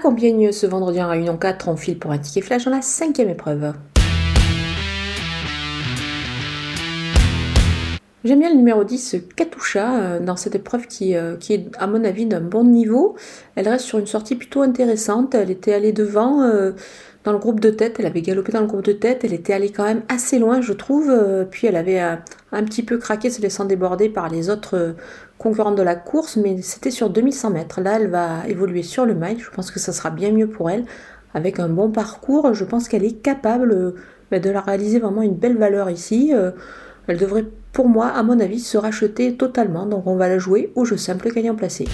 Compiègne ce vendredi en réunion 4, on file pour un ticket flash dans la cinquième épreuve. J'aime bien le numéro 10, Katusha, euh, dans cette épreuve qui, euh, qui est à mon avis d'un bon niveau. Elle reste sur une sortie plutôt intéressante. Elle était allée devant euh, dans le groupe de tête, elle avait galopé dans le groupe de tête, elle était allée quand même assez loin je trouve. Puis elle avait un petit peu craqué se laissant déborder par les autres concurrentes de la course, mais c'était sur 2100 mètres. Là elle va évoluer sur le mile, je pense que ça sera bien mieux pour elle. Avec un bon parcours, je pense qu'elle est capable bah, de la réaliser vraiment une belle valeur ici. Elle devrait, pour moi, à mon avis, se racheter totalement. Donc on va la jouer au jeu simple gagnant placé.